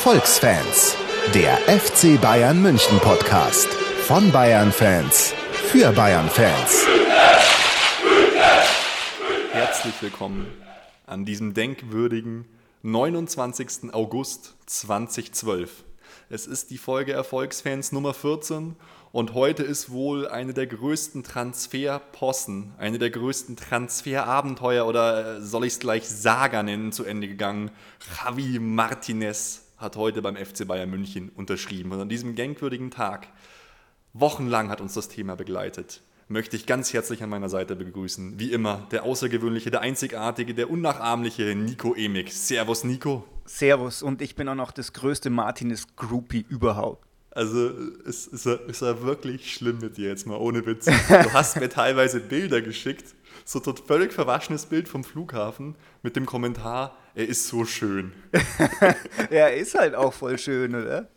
Erfolgsfans, der FC Bayern München Podcast von Bayern Fans für Bayern Fans. Herzlich willkommen an diesem denkwürdigen 29. August 2012. Es ist die Folge Erfolgsfans Nummer 14 und heute ist wohl eine der größten Transferpossen, eine der größten Transferabenteuer oder äh, soll ich es gleich Saga nennen, zu Ende gegangen. Javi Martinez hat heute beim FC Bayern München unterschrieben und an diesem denkwürdigen Tag, wochenlang hat uns das Thema begleitet möchte ich ganz herzlich an meiner Seite begrüßen. Wie immer, der außergewöhnliche, der einzigartige, der unnachahmliche Nico Emig. Servus, Nico. Servus und ich bin auch noch das größte Martinez-Groupie überhaupt. Also es ist, ist er wirklich schlimm mit dir jetzt mal, ohne Witz. Du hast mir teilweise Bilder geschickt, so ein völlig verwaschenes Bild vom Flughafen mit dem Kommentar, er ist so schön. er ist halt auch voll schön, oder?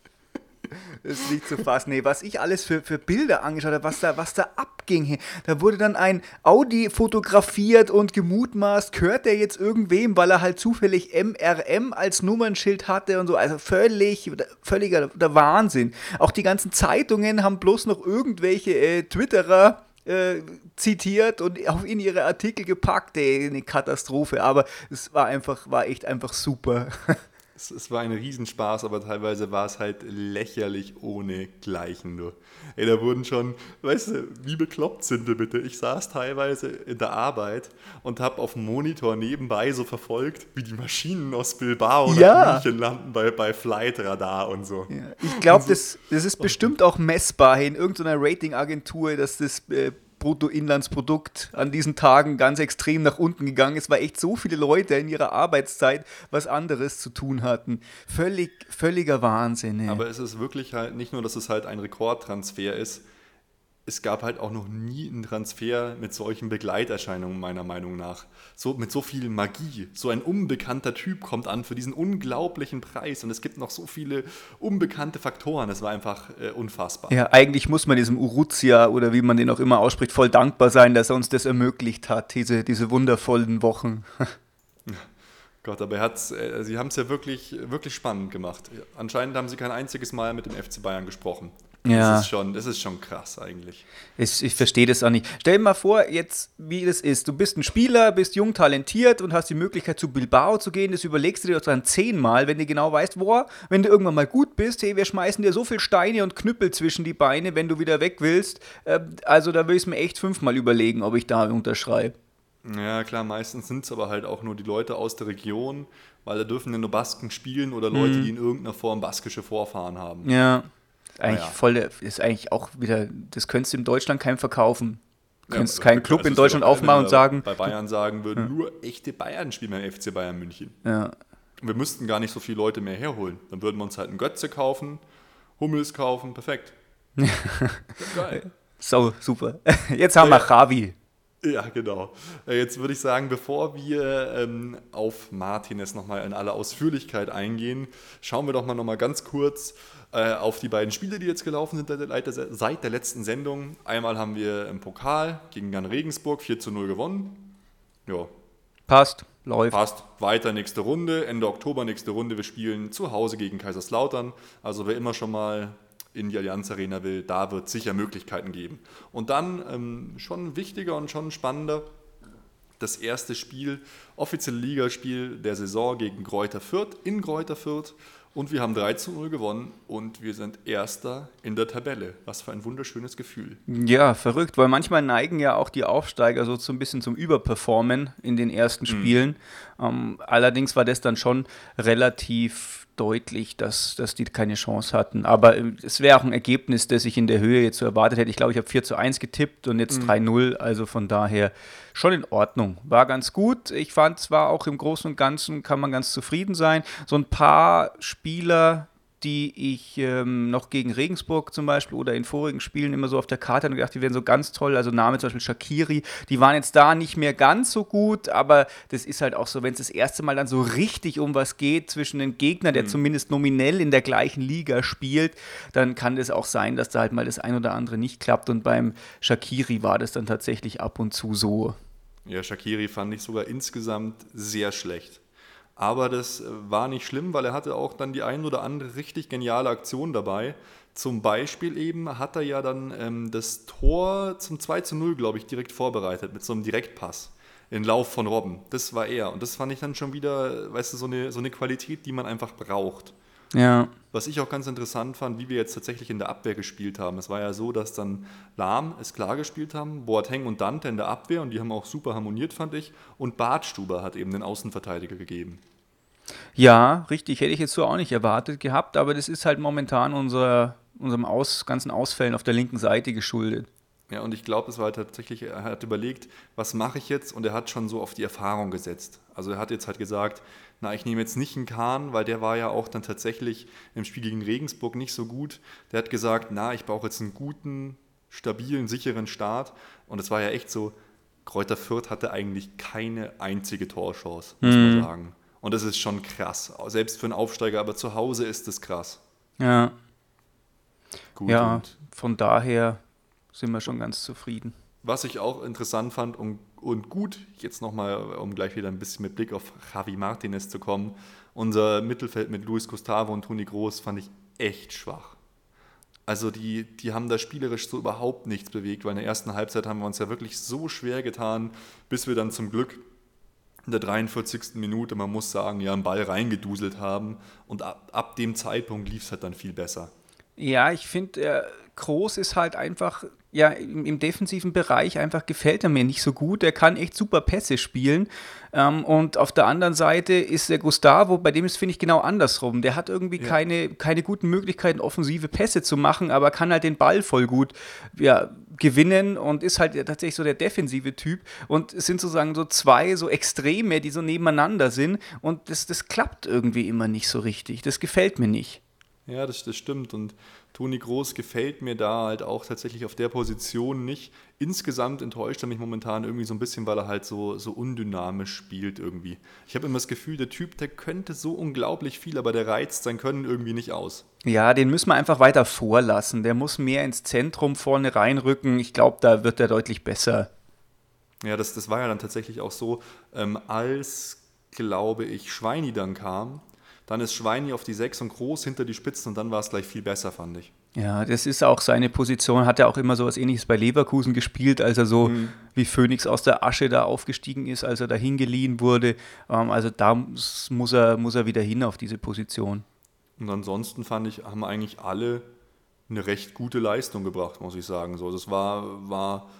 ist nicht zu fassen. Nee, was ich alles für, für Bilder angeschaut habe, was da, was da abging. Da wurde dann ein Audi fotografiert und gemutmaßt, gehört der jetzt irgendwem, weil er halt zufällig MRM als Nummernschild hatte und so. Also völlig, völliger der Wahnsinn. Auch die ganzen Zeitungen haben bloß noch irgendwelche äh, Twitterer äh, zitiert und auch in ihre Artikel gepackt. Ey, eine Katastrophe. Aber es war einfach, war echt einfach super. Es, es, war ein Riesenspaß, aber teilweise war es halt lächerlich ohne Gleichen nur. Ey, da wurden schon, weißt du, wie bekloppt sind wir bitte? Ich saß teilweise in der Arbeit und habe auf dem Monitor nebenbei so verfolgt, wie die Maschinen aus Bilbao ja. nach München landen bei, bei Flight Radar und so. Ja. Ich glaube, so, das, das ist bestimmt auch messbar in irgendeiner Ratingagentur, dass das äh, Bruttoinlandsprodukt an diesen Tagen ganz extrem nach unten gegangen ist, weil echt so viele Leute in ihrer Arbeitszeit was anderes zu tun hatten. Völlig, völliger Wahnsinn. Ey. Aber es ist wirklich halt nicht nur, dass es halt ein Rekordtransfer ist, es gab halt auch noch nie einen Transfer mit solchen Begleiterscheinungen, meiner Meinung nach. So, mit so viel Magie. So ein unbekannter Typ kommt an für diesen unglaublichen Preis und es gibt noch so viele unbekannte Faktoren. Es war einfach äh, unfassbar. Ja, eigentlich muss man diesem Uruzia oder wie man den auch immer ausspricht, voll dankbar sein, dass er uns das ermöglicht hat, diese, diese wundervollen Wochen. Gott, aber er hat's, äh, sie haben es ja wirklich, wirklich spannend gemacht. Anscheinend haben sie kein einziges Mal mit dem FC Bayern gesprochen. Ja. Das ist schon, das ist schon krass eigentlich. Ich, ich verstehe das auch nicht. Stell dir mal vor, jetzt, wie das ist. Du bist ein Spieler, bist jung, talentiert und hast die Möglichkeit, zu Bilbao zu gehen. Das überlegst du dir dann zehnmal, wenn du genau weißt, boah, wenn du irgendwann mal gut bist, hey, wir schmeißen dir so viel Steine und Knüppel zwischen die Beine, wenn du wieder weg willst. Ähm, also da will ich es mir echt fünfmal überlegen, ob ich da unterschreibe. Ja, klar, meistens sind es aber halt auch nur die Leute aus der Region, weil da dürfen ja nur Basken spielen oder Leute, mhm. die in irgendeiner Form baskische Vorfahren haben. Ja. Eigentlich ja. voll, ist eigentlich auch wieder, das könntest du in Deutschland keinem verkaufen. Du könntest ja, keinen Club in Deutschland aufmachen und sagen. Bei Bayern sagen würden, nur echte Bayern spielen beim FC Bayern München. Ja. Wir müssten gar nicht so viele Leute mehr herholen. Dann würden wir uns halt einen Götze kaufen, Hummels kaufen, perfekt. Geil. So, super. Jetzt haben wir Javi. Ja, genau. Äh, jetzt würde ich sagen, bevor wir ähm, auf Martinez nochmal in aller Ausführlichkeit eingehen, schauen wir doch mal nochmal ganz kurz äh, auf die beiden Spiele, die jetzt gelaufen sind seit der letzten Sendung. Einmal haben wir im Pokal gegen Jan Regensburg 4 zu 0 gewonnen. Ja. Passt, läuft. Passt. Weiter nächste Runde, Ende Oktober nächste Runde. Wir spielen zu Hause gegen Kaiserslautern. Also wer immer schon mal in die Allianz Arena will, da wird es sicher Möglichkeiten geben. Und dann ähm, schon wichtiger und schon spannender, das erste Spiel, offizielle Ligaspiel der Saison gegen Kräuter Fürth in Kräuter Fürth. Und wir haben 3 zu 0 gewonnen und wir sind Erster in der Tabelle. Was für ein wunderschönes Gefühl. Ja, verrückt, weil manchmal neigen ja auch die Aufsteiger so, ein bisschen zum Überperformen in den ersten mhm. Spielen. Mhm. Ähm, allerdings war das dann schon relativ deutlich, dass, dass die keine Chance hatten. Aber ähm, es wäre auch ein Ergebnis, das ich in der Höhe jetzt so erwartet hätte. Ich glaube, ich habe 4 zu 1 getippt und jetzt mhm. 3-0. Also von daher schon in Ordnung. War ganz gut. Ich fand zwar auch im Großen und Ganzen kann man ganz zufrieden sein. So ein paar Spieler, die ich ähm, noch gegen Regensburg zum Beispiel oder in vorigen Spielen immer so auf der Karte habe gedacht, die wären so ganz toll. Also Name zum Beispiel Shakiri, die waren jetzt da nicht mehr ganz so gut, aber das ist halt auch so, wenn es das erste Mal dann so richtig um was geht zwischen den Gegnern, der mhm. zumindest nominell in der gleichen Liga spielt, dann kann das auch sein, dass da halt mal das ein oder andere nicht klappt. Und beim Shakiri war das dann tatsächlich ab und zu so. Ja, Shakiri fand ich sogar insgesamt sehr schlecht. Aber das äh, war nicht schlimm, weil er hatte auch dann die ein oder andere richtig geniale Aktion dabei. Zum Beispiel eben hat er ja dann ähm, das Tor zum 2 zu 0, glaube ich, direkt vorbereitet mit so einem Direktpass. In Lauf von Robben. Das war er. Und das fand ich dann schon wieder, weißt du, so eine, so eine Qualität, die man einfach braucht. Ja. Was ich auch ganz interessant fand, wie wir jetzt tatsächlich in der Abwehr gespielt haben. Es war ja so, dass dann Lahm es klar gespielt haben, Boateng und Dante in der Abwehr und die haben auch super harmoniert, fand ich. Und Bartstuber hat eben den Außenverteidiger gegeben. Ja, richtig, hätte ich jetzt so auch nicht erwartet gehabt, aber das ist halt momentan unser, unserem Aus, ganzen Ausfällen auf der linken Seite geschuldet. Ja, und ich glaube, es war halt tatsächlich, er hat überlegt, was mache ich jetzt? Und er hat schon so auf die Erfahrung gesetzt. Also er hat jetzt halt gesagt, na, ich nehme jetzt nicht einen Kahn, weil der war ja auch dann tatsächlich im Spiel gegen Regensburg nicht so gut. Der hat gesagt, na, ich brauche jetzt einen guten, stabilen, sicheren Start. Und es war ja echt so, Kräuter Fürth hatte eigentlich keine einzige Torchance, muss mhm. man sagen. Und das ist schon krass. Selbst für einen Aufsteiger, aber zu Hause ist es krass. Ja. Gut, ja, von daher sind wir schon ganz zufrieden. Was ich auch interessant fand und, und gut, jetzt nochmal, um gleich wieder ein bisschen mit Blick auf Javi Martinez zu kommen, unser Mittelfeld mit Luis Gustavo und Toni Groß fand ich echt schwach. Also die, die haben da spielerisch so überhaupt nichts bewegt, weil in der ersten Halbzeit haben wir uns ja wirklich so schwer getan, bis wir dann zum Glück in der 43. Minute, man muss sagen, ja, einen Ball reingeduselt haben und ab, ab dem Zeitpunkt lief es halt dann viel besser. Ja, ich finde, Groß ist halt einfach ja, im, im, defensiven Bereich einfach gefällt er mir nicht so gut. Er kann echt super Pässe spielen. Ähm, und auf der anderen Seite ist der Gustavo, bei dem ist, finde ich, genau andersrum. Der hat irgendwie ja. keine, keine guten Möglichkeiten, offensive Pässe zu machen, aber kann halt den Ball voll gut ja, gewinnen und ist halt tatsächlich so der defensive Typ. Und es sind sozusagen so zwei so Extreme, die so nebeneinander sind. Und das, das klappt irgendwie immer nicht so richtig. Das gefällt mir nicht. Ja, das, das stimmt. Und Toni Groß gefällt mir da halt auch tatsächlich auf der Position nicht. Insgesamt enttäuscht er mich momentan irgendwie so ein bisschen, weil er halt so, so undynamisch spielt irgendwie. Ich habe immer das Gefühl, der Typ, der könnte so unglaublich viel, aber der reizt sein Können irgendwie nicht aus. Ja, den müssen wir einfach weiter vorlassen. Der muss mehr ins Zentrum vorne reinrücken. Ich glaube, da wird er deutlich besser. Ja, das, das war ja dann tatsächlich auch so, ähm, als, glaube ich, Schweini dann kam dann ist Schweini auf die 6 und groß hinter die Spitzen und dann war es gleich viel besser, fand ich. Ja, das ist auch seine Position. Hat er auch immer so was ähnliches bei Leverkusen gespielt, als er so mhm. wie Phoenix aus der Asche da aufgestiegen ist, als er da hingeliehen wurde. Ähm, also da muss er, muss er wieder hin auf diese Position. Und ansonsten fand ich, haben eigentlich alle eine recht gute Leistung gebracht, muss ich sagen. So, das war, war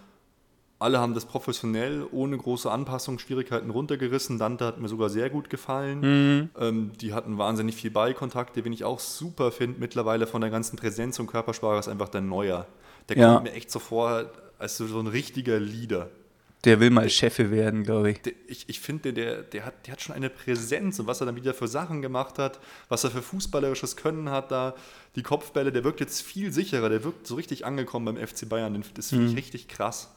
alle haben das professionell, ohne große Anpassungsschwierigkeiten runtergerissen. Dante hat mir sogar sehr gut gefallen. Mhm. Ähm, die hatten wahnsinnig viel Ballkontakt, den ich auch super finde. Mittlerweile von der ganzen Präsenz und Körpersprache ist einfach der Neuer. Der ja. kommt mir echt so vor, als so ein richtiger Leader. Der will mal Chefe werden, glaube ich. Der, ich. Ich finde, der, der, hat, der hat schon eine Präsenz und was er dann wieder für Sachen gemacht hat, was er für fußballerisches Können hat da, die Kopfbälle, der wirkt jetzt viel sicherer, der wirkt so richtig angekommen beim FC Bayern. Das finde ich mhm. richtig krass.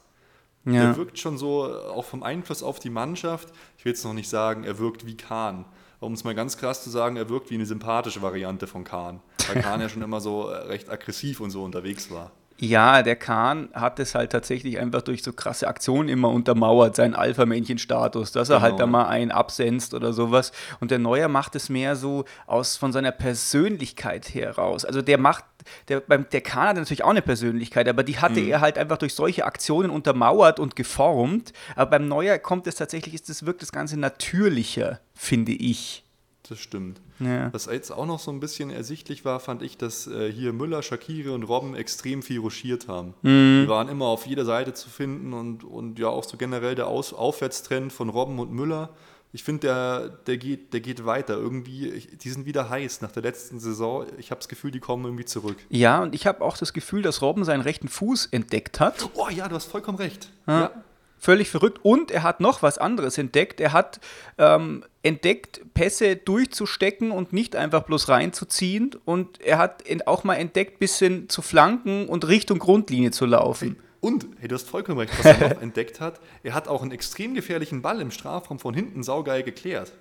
Ja. Der wirkt schon so, auch vom Einfluss auf die Mannschaft. Ich will jetzt noch nicht sagen, er wirkt wie Kahn. Um es mal ganz krass zu sagen, er wirkt wie eine sympathische Variante von Kahn. Weil Kahn ja schon immer so recht aggressiv und so unterwegs war. Ja, der Kahn hat es halt tatsächlich einfach durch so krasse Aktionen immer untermauert, seinen Alpha-Männchen-Status, dass er halt genau. halt da mal einen absenzt oder sowas. Und der Neuer macht es mehr so aus von seiner Persönlichkeit heraus. Also der macht, der, beim, der Kahn hat natürlich auch eine Persönlichkeit, aber die hatte mhm. er halt einfach durch solche Aktionen untermauert und geformt. Aber beim Neuer kommt es tatsächlich, ist das, wirkt das Ganze natürlicher, finde ich. Das stimmt. Ja. Was jetzt auch noch so ein bisschen ersichtlich war, fand ich, dass äh, hier Müller, Shakiri und Robben extrem viel ruschiert haben. Mhm. Die waren immer auf jeder Seite zu finden und, und ja auch so generell der Aus Aufwärtstrend von Robben und Müller. Ich finde, der, der, geht, der geht weiter. Irgendwie, ich, die sind wieder heiß nach der letzten Saison. Ich habe das Gefühl, die kommen irgendwie zurück. Ja, und ich habe auch das Gefühl, dass Robben seinen rechten Fuß entdeckt hat. Oh ja, du hast vollkommen recht. Ja. ja. Völlig verrückt. Und er hat noch was anderes entdeckt. Er hat ähm, entdeckt, Pässe durchzustecken und nicht einfach bloß reinzuziehen. Und er hat auch mal entdeckt, bisschen zu flanken und Richtung Grundlinie zu laufen. Und, hey, du hast vollkommen recht, was er noch entdeckt hat. Er hat auch einen extrem gefährlichen Ball im Strafraum von hinten saugeil geklärt.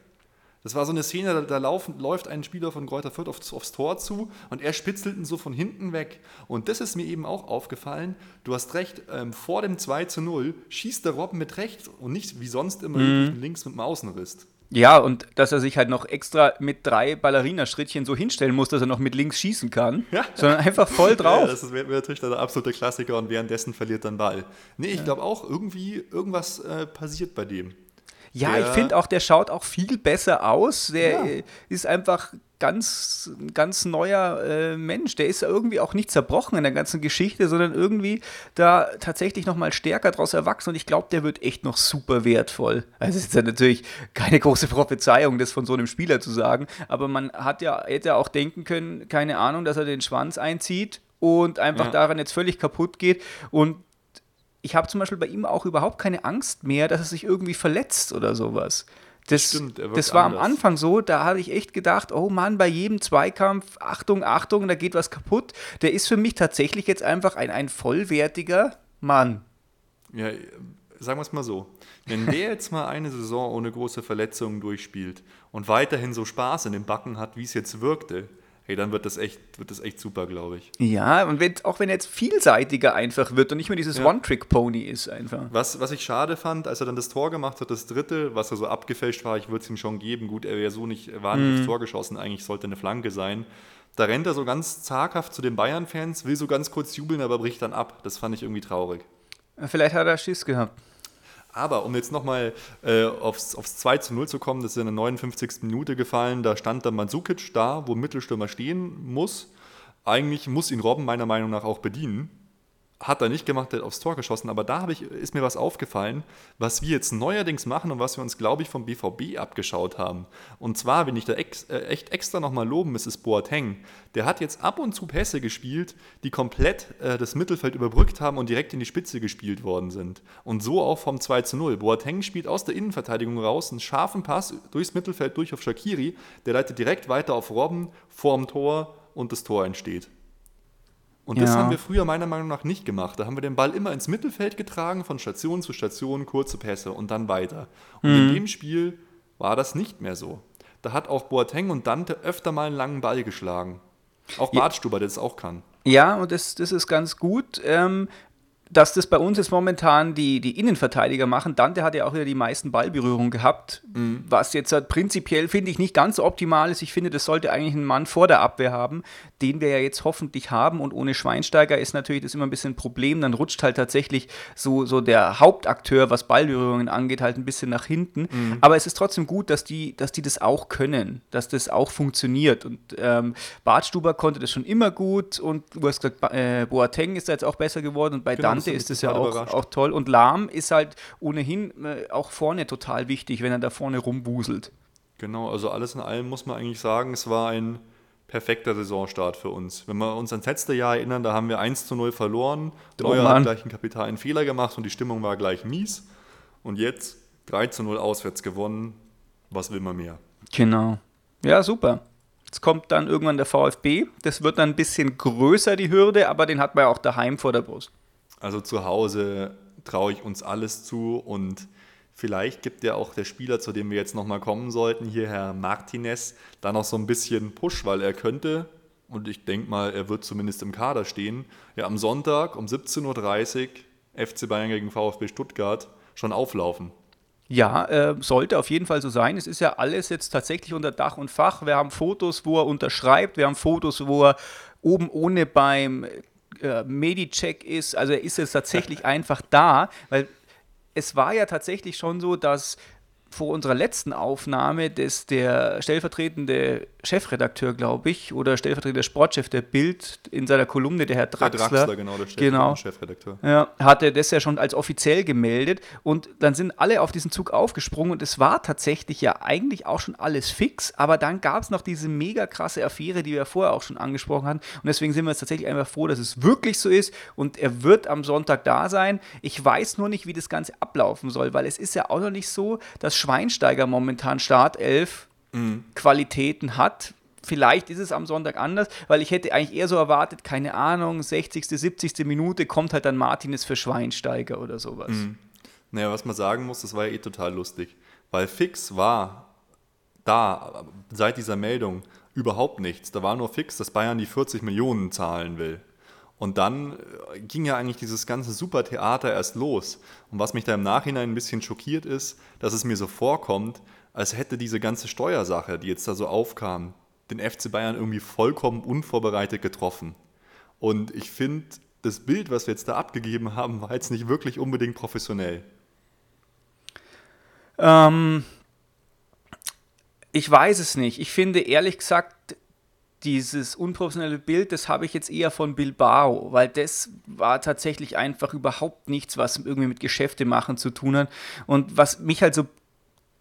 Das war so eine Szene, da, da laufen, läuft ein Spieler von Greuther Fürth aufs, aufs, Tor zu und er spitzelt ihn so von hinten weg. Und das ist mir eben auch aufgefallen. Du hast recht, ähm, vor dem 2 zu 0 schießt der Robben mit rechts und nicht wie sonst immer mhm. links mit dem Außenriss. Ja, und dass er sich halt noch extra mit drei Ballerina-Schrittchen so hinstellen muss, dass er noch mit links schießen kann, ja. sondern einfach voll drauf. Ja, das wäre natürlich der absolute Klassiker und währenddessen verliert dann Ball. Nee, ich ja. glaube auch, irgendwie irgendwas äh, passiert bei dem. Ja, der, ich finde auch, der schaut auch viel besser aus. Der ja. ist einfach ganz, ganz neuer äh, Mensch. Der ist irgendwie auch nicht zerbrochen in der ganzen Geschichte, sondern irgendwie da tatsächlich nochmal stärker draus erwachsen. Und ich glaube, der wird echt noch super wertvoll. Also, es ist ja natürlich keine große Prophezeiung, das von so einem Spieler zu sagen. Aber man hat ja, hätte auch denken können, keine Ahnung, dass er den Schwanz einzieht und einfach ja. daran jetzt völlig kaputt geht. Und ich habe zum Beispiel bei ihm auch überhaupt keine Angst mehr, dass er sich irgendwie verletzt oder sowas. Das, Stimmt, das war anders. am Anfang so, da habe ich echt gedacht, oh Mann, bei jedem Zweikampf, Achtung, Achtung, da geht was kaputt. Der ist für mich tatsächlich jetzt einfach ein, ein vollwertiger Mann. Ja, sagen wir es mal so. Wenn der jetzt mal eine Saison ohne große Verletzungen durchspielt und weiterhin so Spaß in den Backen hat, wie es jetzt wirkte, hey, dann wird das echt, wird das echt super, glaube ich. Ja, und wenn, auch wenn er jetzt vielseitiger einfach wird und nicht mehr dieses ja. One-Trick-Pony ist einfach. Was, was ich schade fand, als er dann das Tor gemacht hat, das dritte, was er so abgefälscht war, ich würde es ihm schon geben. Gut, er wäre so nicht wahnsinnig mhm. Tor geschossen, eigentlich sollte eine Flanke sein. Da rennt er so ganz zaghaft zu den Bayern-Fans, will so ganz kurz jubeln, aber bricht dann ab. Das fand ich irgendwie traurig. Vielleicht hat er Schiss gehabt. Aber um jetzt nochmal äh, aufs, aufs 2 zu 0 zu kommen, das ist in der 59. Minute gefallen, da stand dann Mandzukic da, wo Mittelstürmer stehen muss. Eigentlich muss ihn Robben meiner Meinung nach auch bedienen. Hat er nicht gemacht, der hat aufs Tor geschossen, aber da ich, ist mir was aufgefallen, was wir jetzt neuerdings machen und was wir uns, glaube ich, vom BVB abgeschaut haben. Und zwar, wenn ich da ex, äh, echt extra nochmal loben, ist es Boateng. Der hat jetzt ab und zu Pässe gespielt, die komplett äh, das Mittelfeld überbrückt haben und direkt in die Spitze gespielt worden sind. Und so auch vom 2 zu 0. Boateng spielt aus der Innenverteidigung raus einen scharfen Pass durchs Mittelfeld durch auf Shakiri, der leitet direkt weiter auf Robben vorm Tor und das Tor entsteht. Und das haben wir früher meiner Meinung nach nicht gemacht. Da haben wir den Ball immer ins Mittelfeld getragen, von Station zu Station, kurze Pässe und dann weiter. Und mhm. in dem Spiel war das nicht mehr so. Da hat auch Boateng und Dante öfter mal einen langen Ball geschlagen. Auch Bartstuber, der das auch kann. Ja, und das, das ist ganz gut. Ähm, dass das bei uns jetzt momentan die, die Innenverteidiger machen. Dante hat ja auch wieder die meisten Ballberührungen gehabt, mhm. was jetzt halt prinzipiell, finde ich, nicht ganz so optimal ist. Ich finde, das sollte eigentlich ein Mann vor der Abwehr haben, den wir ja jetzt hoffentlich haben. Und ohne Schweinsteiger ist natürlich das immer ein bisschen ein Problem. Dann rutscht halt tatsächlich so, so der Hauptakteur, was Ballberührungen angeht, halt ein bisschen nach hinten. Mhm. Aber es ist trotzdem gut, dass die, dass die das auch können, dass das auch funktioniert. Und ähm, Bartstuber konnte das schon immer gut und du hast gesagt, äh, Boateng ist da jetzt auch besser geworden und bei genau. Dante ist es ja auch, auch toll. Und Lahm ist halt ohnehin äh, auch vorne total wichtig, wenn er da vorne rumwuselt. Genau, also alles in allem muss man eigentlich sagen, es war ein perfekter Saisonstart für uns. Wenn wir uns ans letzte Jahr erinnern, da haben wir 1 zu 0 verloren. Oh, Neuer hat gleich einen kapitalen Fehler gemacht und die Stimmung war gleich mies. Und jetzt 3 zu 0 auswärts gewonnen. Was will man mehr? Genau. Ja, super. Jetzt kommt dann irgendwann der VfB. Das wird dann ein bisschen größer, die Hürde, aber den hat man ja auch daheim vor der Brust. Also zu Hause traue ich uns alles zu und vielleicht gibt ja auch der Spieler, zu dem wir jetzt nochmal kommen sollten, hier Herr Martinez, da noch so ein bisschen Push, weil er könnte, und ich denke mal, er wird zumindest im Kader stehen, ja am Sonntag um 17.30 Uhr FC Bayern gegen VfB Stuttgart schon auflaufen. Ja, äh, sollte auf jeden Fall so sein. Es ist ja alles jetzt tatsächlich unter Dach und Fach. Wir haben Fotos, wo er unterschreibt, wir haben Fotos, wo er oben ohne beim äh, Medicheck ist. Also ist jetzt tatsächlich einfach da, weil es war ja tatsächlich schon so, dass vor unserer letzten Aufnahme, dass der stellvertretende Chefredakteur, glaube ich, oder stellvertretender Sportchef der Bild in seiner Kolumne, der Herr Draxler, der Draxler genau, der genau, Chefredakteur, ja, hatte das ja schon als offiziell gemeldet und dann sind alle auf diesen Zug aufgesprungen und es war tatsächlich ja eigentlich auch schon alles fix, aber dann gab es noch diese mega krasse Affäre, die wir vorher auch schon angesprochen hatten und deswegen sind wir jetzt tatsächlich einfach froh, dass es wirklich so ist und er wird am Sonntag da sein. Ich weiß nur nicht, wie das Ganze ablaufen soll, weil es ist ja auch noch nicht so, dass Schweinsteiger momentan Startelf mhm. Qualitäten hat. Vielleicht ist es am Sonntag anders, weil ich hätte eigentlich eher so erwartet, keine Ahnung, 60., 70. Minute kommt halt dann Martinez für Schweinsteiger oder sowas. Mhm. Naja, was man sagen muss, das war ja eh total lustig, weil fix war da seit dieser Meldung überhaupt nichts. Da war nur fix, dass Bayern die 40 Millionen zahlen will. Und dann äh, ging ja eigentlich dieses ganze Supertheater erst los. Und was mich da im Nachhinein ein bisschen schockiert ist, dass es mir so vorkommt, als hätte diese ganze Steuersache, die jetzt da so aufkam, den FC Bayern irgendwie vollkommen unvorbereitet getroffen. Und ich finde, das Bild, was wir jetzt da abgegeben haben, war jetzt nicht wirklich unbedingt professionell. Ähm, ich weiß es nicht. Ich finde ehrlich gesagt, dieses unprofessionelle Bild, das habe ich jetzt eher von Bilbao, weil das war tatsächlich einfach überhaupt nichts, was irgendwie mit Geschäfte machen zu tun hat. Und was mich halt so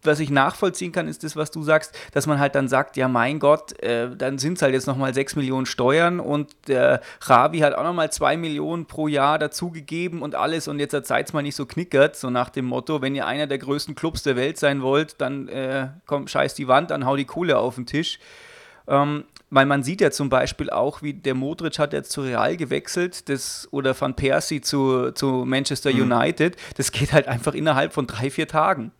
was ich nachvollziehen kann, ist das, was du sagst, dass man halt dann sagt, ja mein Gott, äh, dann sind es halt jetzt nochmal 6 Millionen Steuern und der Ravi hat auch nochmal 2 Millionen pro Jahr dazugegeben und alles und jetzt seid mal nicht so knickert, so nach dem Motto, wenn ihr einer der größten Clubs der Welt sein wollt, dann äh, komm, scheiß die Wand an, hau die Kohle auf den Tisch. Ähm, weil man sieht ja zum Beispiel auch, wie der Modric hat jetzt zu Real gewechselt das, oder Van Persie zu, zu Manchester mhm. United. Das geht halt einfach innerhalb von drei, vier Tagen.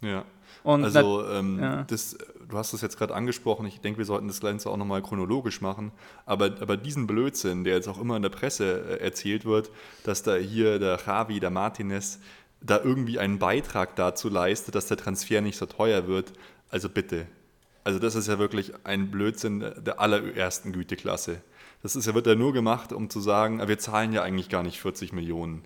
Ja. Und also ähm, ja. das, du hast das jetzt gerade angesprochen, ich denke, wir sollten das Ganze auch nochmal chronologisch machen, aber, aber diesen Blödsinn, der jetzt auch immer in der Presse äh, erzählt wird, dass da hier der Javi, der Martinez, da irgendwie einen Beitrag dazu leistet, dass der Transfer nicht so teuer wird, also bitte. Also das ist ja wirklich ein Blödsinn der allerersten Güteklasse. Das ist ja, wird ja nur gemacht, um zu sagen, wir zahlen ja eigentlich gar nicht 40 Millionen.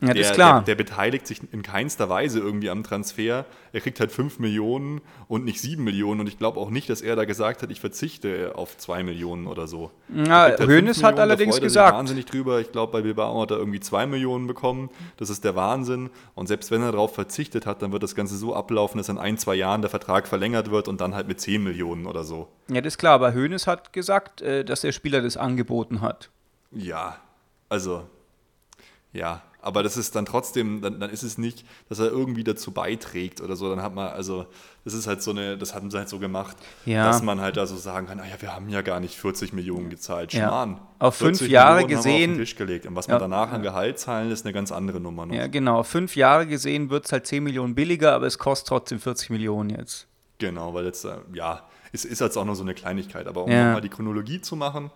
Ja, der, ist klar. Der, der, beteiligt sich in keinster Weise irgendwie am Transfer. Er kriegt halt 5 Millionen und nicht 7 Millionen. Und ich glaube auch nicht, dass er da gesagt hat, ich verzichte auf 2 Millionen oder so. Ja, halt Hönes hat allerdings gesagt. wahnsinnig drüber. Ich glaube, bei Bilbao hat er irgendwie 2 Millionen bekommen. Das ist der Wahnsinn. Und selbst wenn er darauf verzichtet hat, dann wird das Ganze so ablaufen, dass in ein, zwei Jahren der Vertrag verlängert wird und dann halt mit 10 Millionen oder so. Ja, das ist klar. Aber Hönes hat gesagt, äh, dass der Spieler das angeboten hat. Ja, also, ja, aber das ist dann trotzdem, dann, dann ist es nicht, dass er irgendwie dazu beiträgt oder so. Dann hat man, also, das ist halt so eine, das haben sie halt so gemacht, ja. dass man halt da so sagen kann, naja, wir haben ja gar nicht 40 Millionen gezahlt. Schmarrn. Ja. Auf fünf Jahre Millionen gesehen. Haben wir auf den Tisch gelegt. Und was ja. man danach an Gehalt zahlen, ist eine ganz andere Nummer noch. Ja, genau. Auf fünf Jahre gesehen wird es halt 10 Millionen billiger, aber es kostet trotzdem 40 Millionen jetzt. Genau, weil jetzt, äh, ja, es ist jetzt auch nur so eine Kleinigkeit. Aber um nochmal die Chronologie zu machen,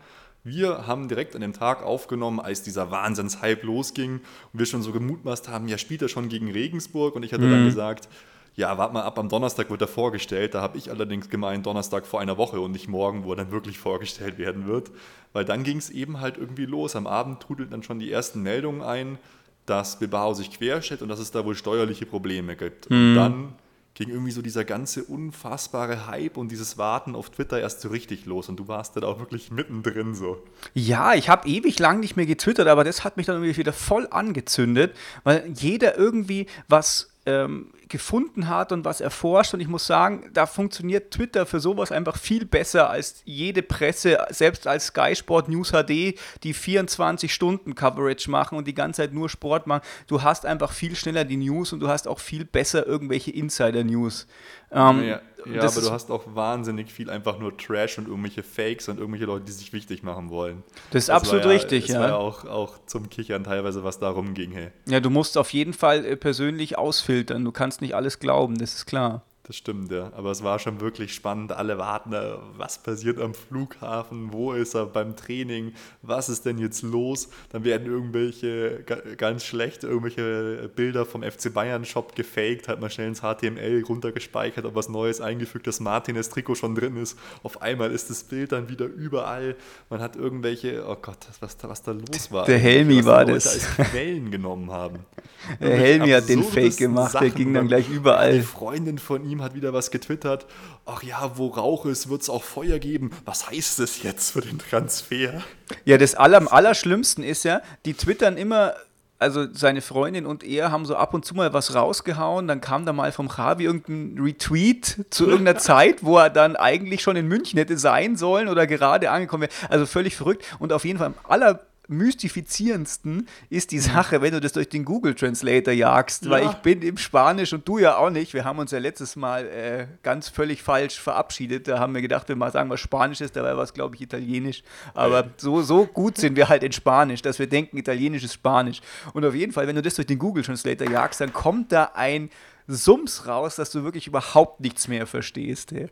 wir haben direkt an dem Tag aufgenommen, als dieser Wahnsinnshype losging und wir schon so gemutmaßt haben, ja, spielt er schon gegen Regensburg? Und ich hatte mhm. dann gesagt, ja, warte mal ab, am Donnerstag wird er vorgestellt. Da habe ich allerdings gemeint, Donnerstag vor einer Woche und nicht morgen, wo er dann wirklich vorgestellt werden wird. Weil dann ging es eben halt irgendwie los. Am Abend trudelten dann schon die ersten Meldungen ein, dass Bilbao sich querstellt und dass es da wohl steuerliche Probleme gibt. Mhm. Und dann ging irgendwie so dieser ganze unfassbare Hype und dieses Warten auf Twitter erst so richtig los und du warst dann auch wirklich mittendrin so. Ja, ich habe ewig lang nicht mehr getwittert, aber das hat mich dann irgendwie wieder voll angezündet, weil jeder irgendwie was ähm, gefunden hat und was erforscht. Und ich muss sagen, da funktioniert Twitter für sowas einfach viel besser als jede Presse, selbst als Sky Sport News HD, die 24 Stunden Coverage machen und die ganze Zeit nur Sport machen. Du hast einfach viel schneller die News und du hast auch viel besser irgendwelche Insider-News. Ähm, ja, ja aber du hast auch wahnsinnig viel einfach nur Trash und irgendwelche Fakes und irgendwelche Leute, die sich wichtig machen wollen. Das ist das absolut ja, richtig, das ja. war ja auch, auch zum Kichern teilweise, was darum ging. Hey. Ja, du musst auf jeden Fall äh, persönlich ausfiltern. Du kannst nicht alles glauben, das ist klar. Das stimmt, ja. Aber es war schon wirklich spannend. Alle warten, was passiert am Flughafen, wo ist er beim Training, was ist denn jetzt los? Dann werden irgendwelche ganz schlecht, irgendwelche Bilder vom FC Bayern Shop gefaked, hat man schnell ins HTML runtergespeichert, ob was Neues eingefügt, dass Martinez Trikot schon drin ist. Auf einmal ist das Bild dann wieder überall. Man hat irgendwelche, oh Gott, was, was da los war. Der Helmi war das. als Quellen genommen haben. Der Helmi hat den Fake gemacht, Sachen. der ging dann gleich überall. Die Freundin von ihm ihm hat wieder was getwittert. Ach ja, wo Rauch ist, wird es auch Feuer geben. Was heißt das jetzt für den Transfer? Ja, das Aller, Allerschlimmsten ist ja, die twittern immer also seine Freundin und er haben so ab und zu mal was rausgehauen, dann kam da mal vom Javi irgendein Retweet zu irgendeiner Zeit, wo er dann eigentlich schon in München hätte sein sollen oder gerade angekommen wäre. Also völlig verrückt und auf jeden Fall am aller mystifizierendsten ist die Sache, wenn du das durch den Google Translator jagst, ja. weil ich bin im Spanisch und du ja auch nicht. Wir haben uns ja letztes Mal äh, ganz völlig falsch verabschiedet. Da haben wir gedacht, wir mal sagen, was Spanisch ist, dabei war es, glaube ich, Italienisch. Aber so, so gut sind wir halt in Spanisch, dass wir denken, Italienisch ist Spanisch. Und auf jeden Fall, wenn du das durch den Google Translator jagst, dann kommt da ein Sums raus, dass du wirklich überhaupt nichts mehr verstehst. Ey.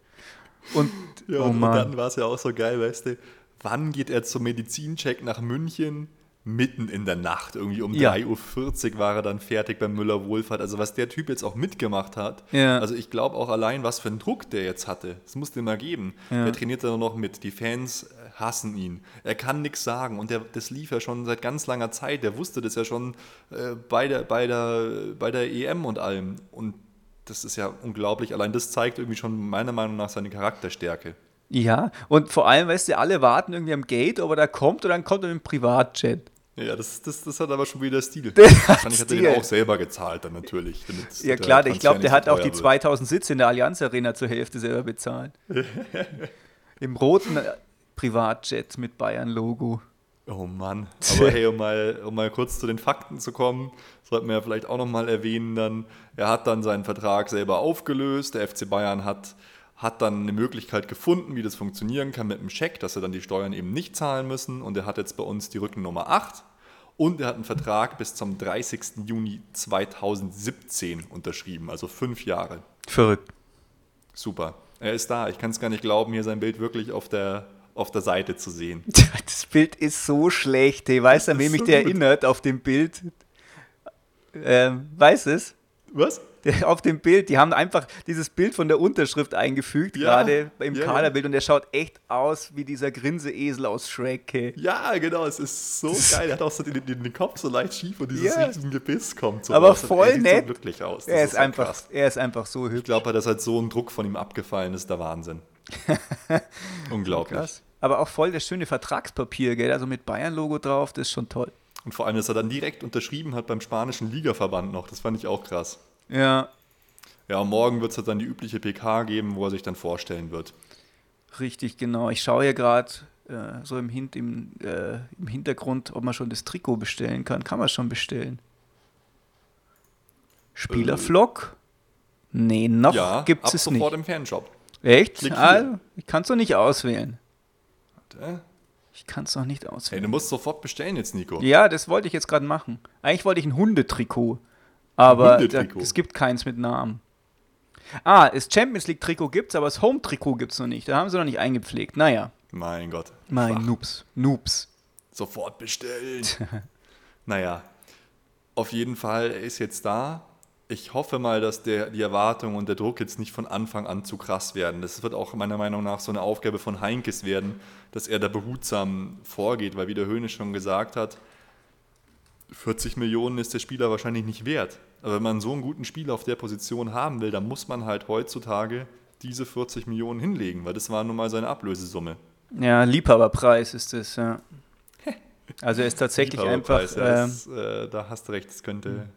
Und, ja, oh und dann war es ja auch so geil, weißt du wann geht er zum Medizincheck nach München? mitten in der Nacht, irgendwie um Ja. 3.40 Uhr war er dann fertig beim Müller Wohlfahrt. Also was der Typ jetzt auch mitgemacht hat, Ja. also ich glaube auch allein, was für einen Druck der jetzt hatte, das musste mal geben. Ja. Der trainiert dann noch mit, die Fans hassen ihn. Er kann nichts sagen und der, das lief ja schon seit ganz langer Zeit. Der wusste das ja schon äh, bei, der, bei, der, bei der EM und allem. Und das ist ja unglaublich. Allein das zeigt irgendwie schon meiner Meinung nach seine Charakterstärke. Ja, und vor allem, weißt du, alle warten irgendwie am Gate, ob er da kommt und dann kommt er mit dem Privatjet. Ja, das, das, das hat aber schon wieder Stil. Der Wahrscheinlich hat er den auch selber gezahlt dann natürlich. Ja klar, ich glaube, der hat auch die teuer wird. 2000 Sitze in der Allianz Arena zur Hälfte selber bezahlt. Im roten äh, Privatjet mit Bayern-Logo. Oh Mann. Aber hey, um mal, um mal kurz zu den Fakten zu kommen, sollten wir ja vielleicht auch nochmal erwähnen, dann, er hat dann seinen Vertrag selber aufgelöst. Der FC Bayern hat, hat dann eine Möglichkeit gefunden, wie das funktionieren kann mit dem Scheck, dass er dann die Steuern eben nicht zahlen müssen. Und er hat jetzt bei uns die Rückennummer 8. Und er hat einen Vertrag bis zum 30. Juni 2017 unterschrieben, also fünf Jahre. Verrückt. Super. Er ist da. Ich kann es gar nicht glauben, hier sein Bild wirklich auf der, auf der Seite zu sehen. Das Bild ist so schlecht, hey. Weißt du, an wem mich so der gut. erinnert auf dem Bild? Ähm, weiß es? Was? Auf dem Bild, die haben einfach dieses Bild von der Unterschrift eingefügt, Ja, gerade im ja, ja. Kaderbild, und der schaut echt aus wie dieser Grinseesel aus Shrek. Hey. Ja, genau, es ist so geil. Er hat auch so den, den, Kopf so leicht schief und dieses Ja. riesen Gebiss kommt so Aber raus. Voll er sieht nett. so glücklich aus. Das Er ist, so einfach, krass. er ist einfach so Ich hübsch. glaube, dass halt so ein Druck von ihm abgefallen ist, der Wahnsinn. Unglaublich. Krass. Aber auch voll das schöne Vertragspapier, gell? Also mit Bayern-Logo drauf, das ist schon toll. Und vor allem, dass er dann direkt unterschrieben hat beim spanischen Ligaverband noch. Das fand ich auch krass. Ja, Ja, morgen wird es dann die übliche PK geben, wo er sich dann vorstellen wird. richtig, genau. Ich schaue hier gerade äh, so im, Hint, im, äh, im Hintergrund, ob man schon das Trikot bestellen kann. Kann man schon bestellen. Spielervlog? Nee, noch ja, gibt es sofort nicht. im Fanshop. Echt? Ah, ich kann es noch nicht auswählen. Warte. Ich kann es noch nicht Hey, auswählen. du musst sofort bestellen jetzt, Nico. Ja, das wollte ich jetzt gerade machen. Eigentlich wollte ich ein Hundetrikot, aber da, es gibt keins mit Namen. Ah, das Champions League Trikot gibt's, aber das Home Trikot gibt's noch nicht. Da haben sie noch nicht eingepflegt. Naja, Mein Gott. mein Schwach. Noobs, Noobs. Sofort bestellen. naja, auf jeden Fall er ist jetzt da. Ich hoffe mal, dass der, die Erwartung und der Druck jetzt nicht von Anfang an zu krass werden. Das wird auch meiner Meinung nach so eine Aufgabe von Heinkes werden, dass er da behutsam vorgeht, weil wie der Höhne schon gesagt hat, 40 Millionen ist der Spieler wahrscheinlich nicht wert. Aber wenn man so einen guten Spieler auf der Position haben will, dann muss man halt heutzutage diese 40 Millionen hinlegen, weil das war nun mal seine Ablösesumme. Ja, Liebhaberpreis ist es, ja. Also er ist tatsächlich einfach. Ähm, das, äh, da hast du recht, das könnte,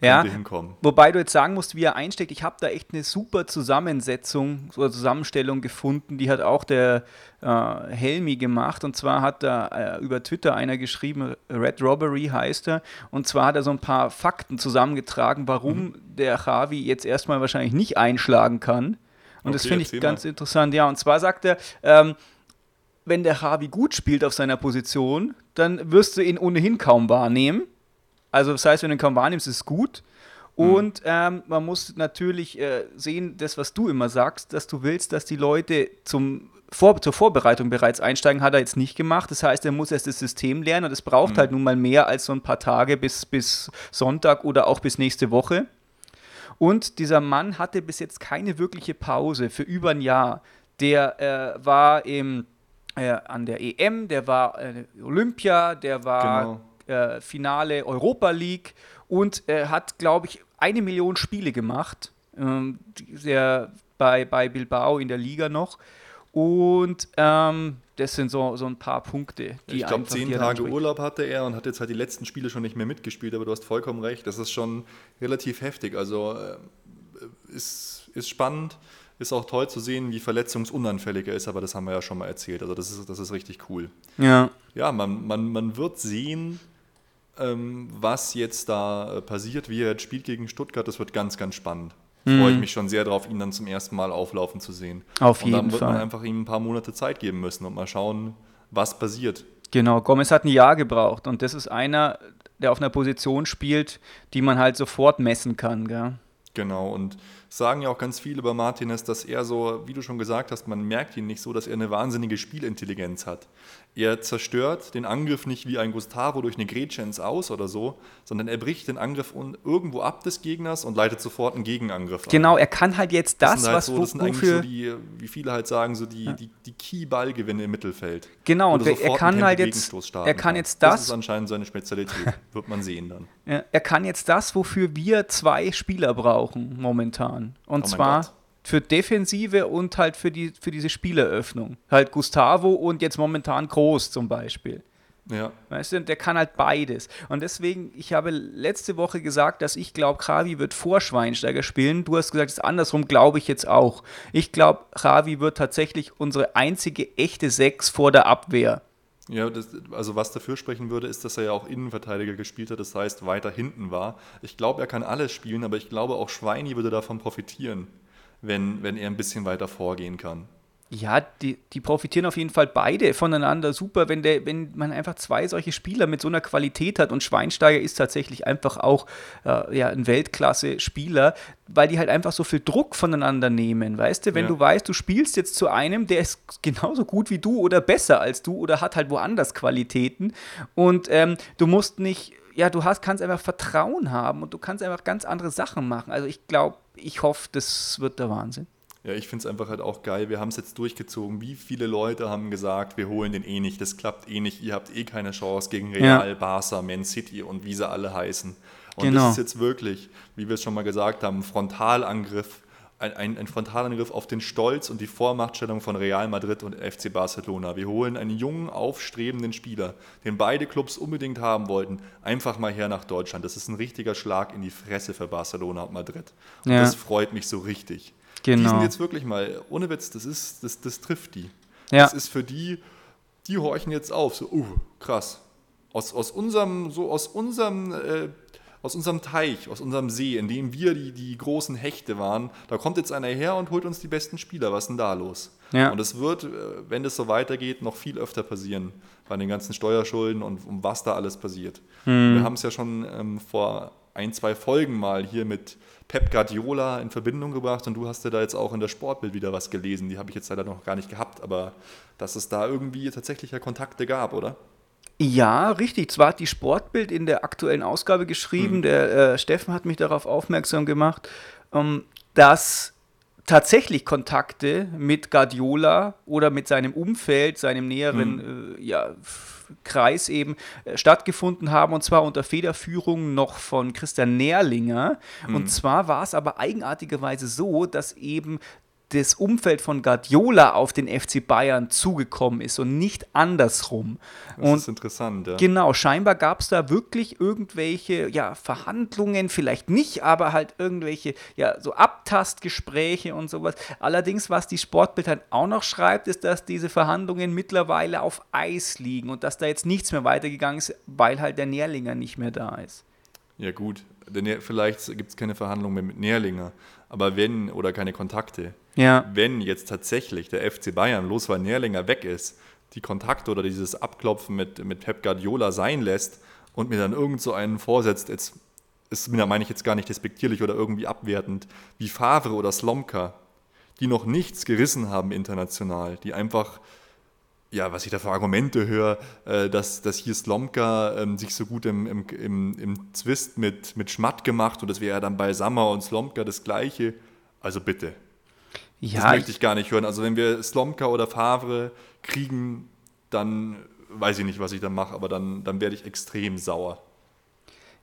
ja, hinkommen. Wobei du jetzt sagen musst, wie er einsteckt, ich habe da echt eine super Zusammensetzung oder Zusammenstellung gefunden, die hat auch der äh, Helmi gemacht. Und zwar hat da äh, über Twitter einer geschrieben, Red Robbery heißt er, und zwar hat er so ein paar Fakten zusammengetragen, warum Mhm. der Javi jetzt erstmal wahrscheinlich nicht einschlagen kann. Und das Okay, finde ich ganz mal. interessant. Ja, und zwar sagt er, ähm, wenn der Javi gut spielt auf seiner Position, dann wirst du ihn ohnehin kaum wahrnehmen. Also das heißt, wenn du ihn kaum wahrnimmst, ist es gut. Und ähm, man muss natürlich äh, sehen, das, was du immer sagst, dass du willst, dass die Leute zum vor, zur Vorbereitung bereits einsteigen, hat er jetzt nicht gemacht. Das heißt, er muss erst das System lernen und es braucht halt nun mal mehr als so ein paar Tage bis, bis Sonntag oder auch bis nächste Woche. Und dieser Mann hatte bis jetzt keine wirkliche Pause für über ein Jahr. Der äh, war im, äh, an der EM, der war äh, Olympia, der war äh, Finale Europa League und äh, hat, glaube ich, eine Million Spiele gemacht. Ähm, der bei, bei Bilbao in der Liga noch. Und ähm, das sind so, so ein paar Punkte, die ich glaube, zehn Tage. Urlaub hatte er und hat jetzt halt die letzten Spiele schon nicht mehr mitgespielt, aber du hast vollkommen recht, das ist schon relativ heftig. Also äh, ist, ist spannend, ist auch toll zu sehen, wie verletzungsunanfällig er ist, aber das haben wir ja schon mal erzählt. Also das ist, das ist richtig cool. Ja. Ja, man, man, man wird sehen, ähm, was jetzt da äh, passiert, wie er jetzt spielt gegen Stuttgart. Das wird ganz, ganz spannend. Freue ich mich schon sehr darauf, ihn dann zum ersten Mal auflaufen zu sehen. Mhm. Auf und dann jeden wird man Fall. einfach ihm ein paar Monate Zeit geben müssen und mal schauen, was passiert. Genau, Gomez hat ein Jahr gebraucht und das ist einer, der auf einer Position spielt, die man halt sofort messen kann. Gell? Genau, und sagen ja auch ganz viel über Martinez, dass er so, wie du schon gesagt hast, man merkt ihn nicht so, dass er eine wahnsinnige Spielintelligenz hat. Er zerstört den Angriff nicht wie ein Gustavo durch eine Grätsche ins Aus oder so, sondern er bricht den Angriff irgendwo ab des Gegners und leitet sofort einen Gegenangriff an. Genau, er kann halt jetzt das, das halt was so, Das sind eigentlich so die, wie viele halt sagen, so die, ja. die, die Key-Ballgewinne im Mittelfeld. Genau, und er kann halt jetzt, er kann jetzt das. Das ist anscheinend seine Spezialität, wird man sehen dann. Ja, er kann jetzt das, wofür wir zwei Spieler brauchen momentan. Und oh zwar Gott für Defensive und halt für, die, für diese Spieleröffnung. Halt Gustavo und jetzt momentan Groß zum Beispiel. Ja. Weißt du, der kann halt beides. Und deswegen, ich habe letzte Woche gesagt, dass ich glaube, Ravi wird vor Schweinsteiger spielen. Du hast gesagt, es ist andersrum, glaube ich jetzt auch. Ich glaube, Ravi wird tatsächlich unsere einzige echte Sechs vor der Abwehr. Ja, das, also was dafür sprechen würde, ist, dass er ja auch Innenverteidiger gespielt hat, das heißt weiter hinten war. Ich glaube, er kann alles spielen, aber ich glaube auch Schweini würde davon profitieren wenn, wenn er ein bisschen weiter vorgehen kann. Ja, die, die profitieren auf jeden Fall beide voneinander super, wenn, der, wenn man einfach zwei solche Spieler mit so einer Qualität hat. Und Schweinsteiger ist tatsächlich einfach auch äh, ja, ein Weltklasse-Spieler, weil die halt einfach so viel Druck voneinander nehmen. Weißt du, wenn ja. du weißt, du spielst jetzt zu einem, der ist genauso gut wie du oder besser als du oder hat halt woanders Qualitäten und ähm, du musst nicht ja, du hast, kannst einfach Vertrauen haben und du kannst einfach ganz andere Sachen machen. Also ich glaube, ich hoffe, das wird der Wahnsinn. Ja, ich finde es einfach halt auch geil. Wir haben es jetzt durchgezogen. Wie viele Leute haben gesagt, wir holen den eh nicht, das klappt eh nicht, ihr habt eh keine Chance gegen Real, ja. Barca, Man City und wie sie alle heißen. Und genau. das ist jetzt wirklich, wie wir es schon mal gesagt haben, ein Frontalangriff ein, ein, ein Frontalangriff auf den Stolz und die Vormachtstellung von Real Madrid und FC Barcelona. Wir holen einen jungen, aufstrebenden Spieler, den beide Clubs unbedingt haben wollten, einfach mal her nach Deutschland. Das ist ein richtiger Schlag in die Fresse für Barcelona und Madrid. Und ja. das freut mich so richtig. Genau. Die sind jetzt wirklich mal, ohne Witz, das, ist, das, das trifft die. Ja. Das ist für die, die horchen jetzt auf, so, uh, krass. Aus, aus unserem, so aus unserem äh, aus unserem Teich, aus unserem See, in dem wir die, die großen Hechte waren, da kommt jetzt einer her und holt uns die besten Spieler. Was ist denn da los? Ja. Und es wird, äh, wenn es so weitergeht, noch viel öfter passieren bei den ganzen Steuerschulden und um was da alles passiert. Mhm. Wir haben es ja schon ähm, vor ein, zwei Folgen mal hier mit Pep Guardiola in Verbindung gebracht und du hast ja da jetzt auch in der Sportbild wieder was gelesen. Die habe ich jetzt leider noch gar nicht gehabt, aber dass es da irgendwie tatsächlich ja Kontakte gab, oder? Ja, richtig. Zwar hat die Sportbild in der aktuellen Ausgabe geschrieben, mhm. der äh, Steffen hat mich darauf aufmerksam gemacht, ähm, dass tatsächlich Kontakte mit Guardiola oder mit seinem Umfeld, seinem näheren mhm. äh, ja, Kreis eben äh, stattgefunden haben und zwar unter Federführung noch von Christian Nährlinger. Mhm. Und zwar war es aber eigenartigerweise so, dass eben das Umfeld von Guardiola auf den FC Bayern zugekommen ist und nicht andersrum. Das und ist interessant, ja. Genau, scheinbar gab es da wirklich irgendwelche ja, Verhandlungen, vielleicht nicht, aber halt irgendwelche ja, so Abtastgespräche und sowas. Allerdings, was die Sportbild halt auch noch schreibt, ist, dass diese Verhandlungen mittlerweile auf Eis liegen und dass da jetzt nichts mehr weitergegangen ist, weil halt der Nährlinger nicht mehr da ist. Ja gut, denn vielleicht gibt es keine Verhandlungen mehr mit Nährlinger, aber wenn, oder keine Kontakte, ja. wenn jetzt tatsächlich der FC Bayern, bloß weil Nährlinger weg ist, die Kontakte oder dieses Abklopfen mit, mit Pep Guardiola sein lässt und mir dann irgend so einen vorsetzt, jetzt ist mir, meine ich jetzt gar nicht despektierlich oder irgendwie abwertend, wie Favre oder Slomka, die noch nichts gerissen haben international, die einfach ja, was ich da für Argumente höre, äh, dass, dass hier Slomka ähm, sich so gut im, im, im, im Zwist mit, mit Schmatt gemacht und das wäre ja dann bei Sammer und Slomka das Gleiche. Also bitte. Ja, das möchte ich gar nicht hören. Also wenn wir Slomka oder Favre kriegen, dann weiß ich nicht, was ich dann mache, aber dann, dann werde ich extrem sauer.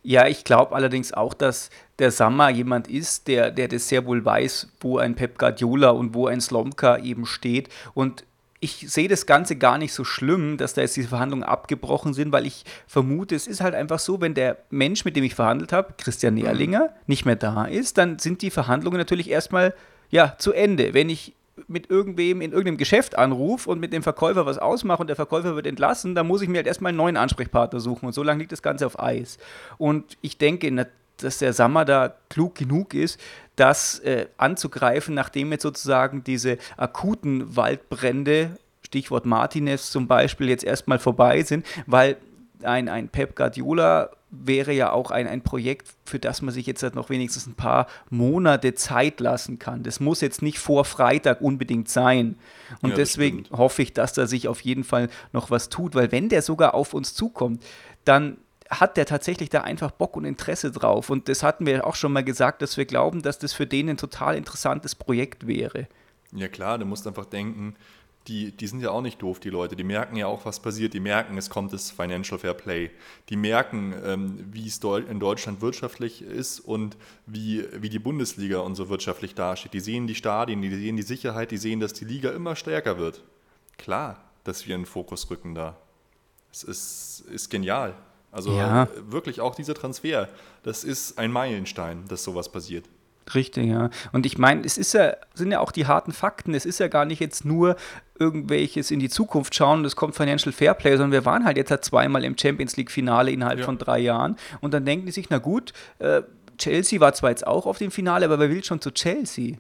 Ja, ich glaube allerdings auch, dass der Sammer jemand ist, der, der das sehr wohl weiß, wo ein Pep Guardiola und wo ein Slomka eben steht. Und ich sehe das Ganze gar nicht so schlimm, dass da jetzt diese Verhandlungen abgebrochen sind, weil ich vermute, es ist halt einfach so, wenn der Mensch, mit dem ich verhandelt habe, Christian mhm. Nährlinger, nicht mehr da ist, dann sind die Verhandlungen natürlich erstmal ja, zu Ende. Wenn ich mit irgendwem in irgendeinem Geschäft anrufe und mit dem Verkäufer was ausmache und der Verkäufer wird entlassen, dann muss ich mir halt erstmal einen neuen Ansprechpartner suchen und so lange liegt das Ganze auf Eis. Und ich denke, dass der Sammer da klug genug ist, das äh, anzugreifen, nachdem jetzt sozusagen diese akuten Waldbrände, Stichwort Martinez zum Beispiel, jetzt erstmal vorbei sind, weil ein, ein Pep Guardiola wäre ja auch ein, ein Projekt, für das man sich jetzt halt noch wenigstens ein paar Monate Zeit lassen kann. Das muss jetzt nicht vor Freitag unbedingt sein. Und ja, deswegen stimmt. hoffe ich, dass da sich auf jeden Fall noch was tut, weil wenn der sogar auf uns zukommt, dann hat der tatsächlich da einfach Bock und Interesse drauf. Und das hatten wir auch schon mal gesagt, dass wir glauben, dass das für den ein total interessantes Projekt wäre. Ja klar, du musst einfach denken, die, die sind ja auch nicht doof, die Leute. Die merken ja auch, was passiert. Die merken, es kommt das Financial Fair Play. Die merken, ähm, wie es in Deutschland wirtschaftlich ist und wie, wie die Bundesliga und so wirtschaftlich dasteht. Die sehen die Stadien, die sehen die Sicherheit, die sehen, dass die Liga immer stärker wird. Klar, dass wir einen Fokus rücken da. Es ist, ist genial. Also ja. wirklich auch dieser Transfer, das ist ein Meilenstein, dass sowas passiert. Richtig, ja. Und ich meine, es ist ja, sind ja auch die harten Fakten. Es ist ja gar nicht jetzt nur irgendwelches in die Zukunft schauen, das kommt Financial Fairplay, sondern wir waren halt jetzt halt zweimal im Champions League-Finale innerhalb ja. von drei Jahren. Und dann denken die sich, na gut, äh, Chelsea war zwar jetzt auch auf dem Finale, aber wer will schon zu Chelsea?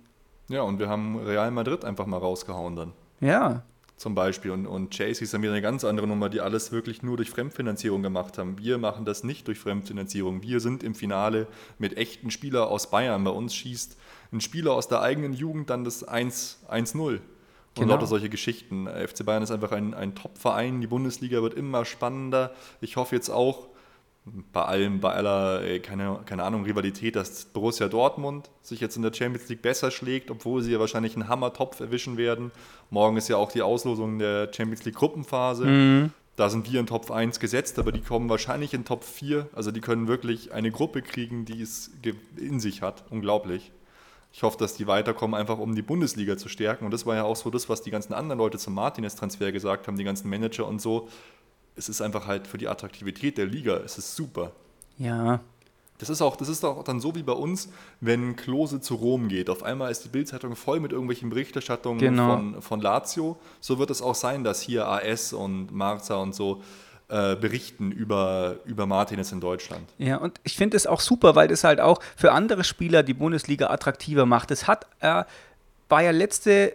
Ja, und wir haben Real Madrid einfach mal rausgehauen dann. Ja zum Beispiel. Und, und Chase ist dann wieder eine ganz andere Nummer, die alles wirklich nur durch Fremdfinanzierung gemacht haben. Wir machen das nicht durch Fremdfinanzierung. Wir sind im Finale mit echten Spielern aus Bayern. Bei uns schießt ein Spieler aus der eigenen Jugend dann das 1-0. Und genau. lauter solche Geschichten. FC Bayern ist einfach ein, ein Top-Verein. Die Bundesliga wird immer spannender. Ich hoffe jetzt auch, bei allem, bei aller, äh, keine, keine Ahnung, Rivalität, dass Borussia Dortmund sich jetzt in der Champions League besser schlägt, obwohl sie ja wahrscheinlich einen Hammertopf erwischen werden. Morgen ist ja auch die Auslosung der Champions League Gruppenphase. Mhm. Da sind wir in Top 1 gesetzt, aber die kommen wahrscheinlich in Top 4. Also die können wirklich eine Gruppe kriegen, die es in sich hat. Unglaublich. Ich hoffe, dass die weiterkommen, einfach um die Bundesliga zu stärken. Und das war ja auch so das, was die ganzen anderen Leute zum Martinez-Transfer gesagt haben, die ganzen Manager und so es ist einfach halt für die Attraktivität der Liga, es ist super. Ja. Das ist auch, das ist auch dann so wie bei uns, wenn Klose zu Rom geht. Auf einmal ist die Bildzeitung voll mit irgendwelchen Berichterstattungen genau. von, von Lazio. So wird es auch sein, dass hier AS und Marza und so äh, berichten über, über Martinez in Deutschland. Ja, und ich finde es auch super, weil das halt auch für andere Spieler die Bundesliga attraktiver macht. Es hat, äh, war ja letzte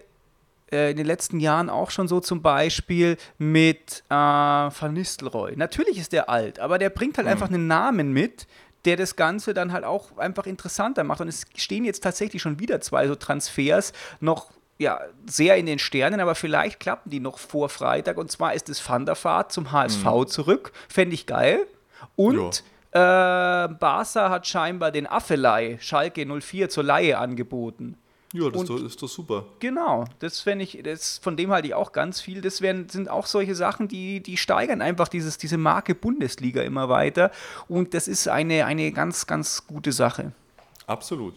äh, in den letzten Jahren auch schon so zum Beispiel mit äh, Van Nistelrooy. Natürlich ist der alt, aber der bringt halt mhm. einfach einen Namen mit, der das Ganze dann halt auch einfach interessanter macht. Und es stehen jetzt tatsächlich schon wieder zwei so Transfers noch ja, sehr in den Sternen, aber vielleicht klappen die noch vor Freitag. Und zwar ist es Van der Vaart zum HSV mhm. zurück. Fände ich geil. Und äh, Barca hat scheinbar den Affelei, Schalke 04, zur Laie angeboten. Ja, das und, ist doch super. Genau, das fände ich, das, von dem halte ich auch ganz viel. Das werden, sind auch solche Sachen, die, die steigern einfach dieses, diese Marke Bundesliga immer weiter. Und das ist eine, eine ganz, ganz gute Sache. Absolut.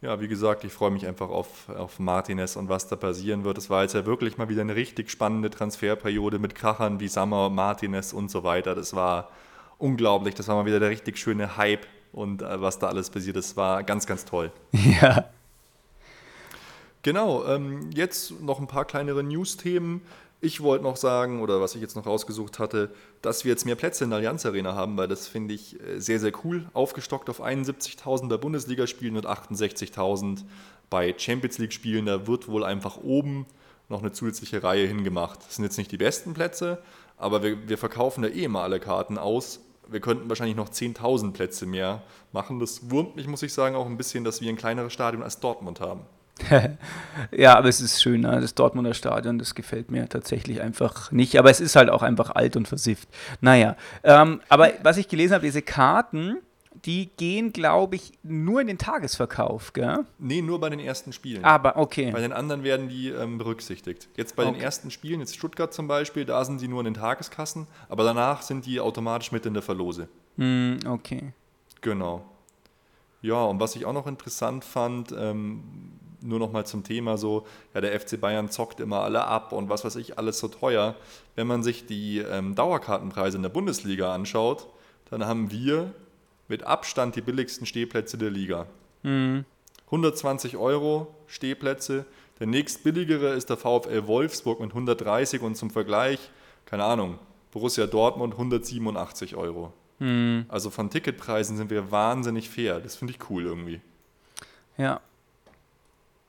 Ja, wie gesagt, ich freue mich einfach auf, auf Martinez und was da passieren wird. Es war jetzt ja wirklich mal wieder eine richtig spannende Transferperiode mit Krachern wie Sammer, Martinez und so weiter. Das war unglaublich. Das war mal wieder der richtig schöne Hype und äh, was da alles passiert ist, war ganz, ganz toll. Ja. Genau, ähm, jetzt noch ein paar kleinere News-Themen. Ich wollte noch sagen, oder was ich jetzt noch rausgesucht hatte, dass wir jetzt mehr Plätze in der Allianz Arena haben, weil das finde ich äh, sehr, sehr cool. Aufgestockt auf 71.000 bei Bundesligaspielen und 68.000 bei Champions League-Spielen. Da wird wohl einfach oben noch eine zusätzliche Reihe hingemacht. Das sind jetzt nicht die besten Plätze, aber wir, wir verkaufen ja eh immer alle Karten aus. Wir könnten wahrscheinlich noch 10.000 Plätze mehr machen. Das wurmt mich, muss ich sagen, auch ein bisschen, dass wir ein kleineres Stadion als Dortmund haben. ja, aber es ist schön, ne? das Dortmunder Stadion, das gefällt mir tatsächlich einfach nicht. Aber es ist halt auch einfach alt und versifft. Naja, ähm, aber was ich gelesen habe, diese Karten, die gehen, glaube ich, nur in den Tagesverkauf, gell? Nee, nur bei den ersten Spielen. Aber okay. Bei den anderen werden die ähm, berücksichtigt. Jetzt bei okay. den ersten Spielen, jetzt Stuttgart zum Beispiel, da sind sie nur in den Tageskassen, aber danach sind die automatisch mit in der Verlose. Mm, okay. Genau. Ja, und was ich auch noch interessant fand, ähm, nur noch mal zum Thema so, ja, der FC Bayern zockt immer alle ab und was weiß ich, alles so teuer. Wenn man sich die ähm, Dauerkartenpreise in der Bundesliga anschaut, dann haben wir mit Abstand die billigsten Stehplätze der Liga. Mhm. 120 Euro Stehplätze. Der nächstbilligere ist der VfL Wolfsburg mit 130 und zum Vergleich, keine Ahnung, Borussia Dortmund 187 Euro. Mhm. Also von Ticketpreisen sind wir wahnsinnig fair. Das finde ich cool irgendwie. Ja,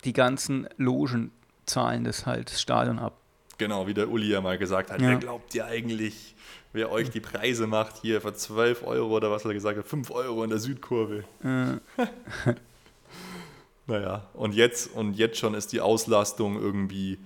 die ganzen Logen zahlen das halt das Stadion ab. Genau, wie der Uli ja mal gesagt hat. Ja. Wer glaubt ihr eigentlich, wer euch die Preise macht, hier für 12 Euro oder was er gesagt hat, 5 Euro in der Südkurve. Äh. naja, und jetzt, und jetzt schon ist die Auslastung irgendwie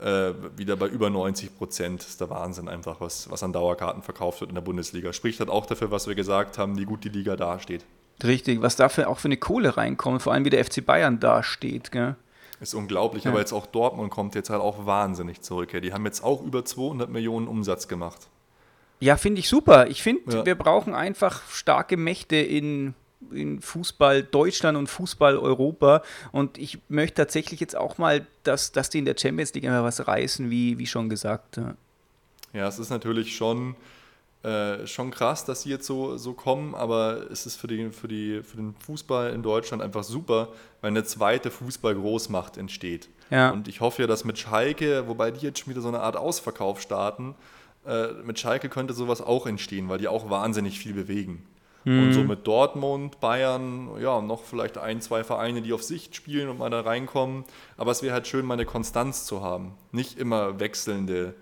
äh, wieder bei über 90 Prozent. Das ist der Wahnsinn einfach, was, was an Dauerkarten verkauft wird in der Bundesliga. Spricht halt auch dafür, was wir gesagt haben, wie gut die Liga dasteht. Richtig, was dafür auch für eine Kohle reinkommt, vor allem wie der FC Bayern dasteht. Gell? Ist unglaublich, ja. aber jetzt auch Dortmund kommt jetzt halt auch wahnsinnig zurück. Die haben jetzt auch über 200 Millionen Umsatz gemacht. Ja, finde ich super. Ich finde, ja. wir brauchen einfach starke Mächte in, in Fußball Deutschland und Fußball Europa. Und ich möchte tatsächlich jetzt auch mal, dass, dass die in der Champions League immer was reißen, wie, wie schon gesagt. Ja, ja es ist natürlich schon äh, schon krass, dass sie jetzt so, so kommen, aber es ist für, die, für, die, für den Fußball in Deutschland einfach super, weil eine zweite Fußball-Großmacht entsteht. Ja. Und ich hoffe ja, dass mit Schalke, wobei die jetzt schon wieder so eine Art Ausverkauf starten, äh, mit Schalke könnte sowas auch entstehen, weil die auch wahnsinnig viel bewegen. Mhm. Und so mit Dortmund, Bayern, ja, noch vielleicht ein, zwei Vereine, die auf Sicht spielen und mal da reinkommen. Aber es wäre halt schön, mal eine Konstanz zu haben. Nicht immer wechselnde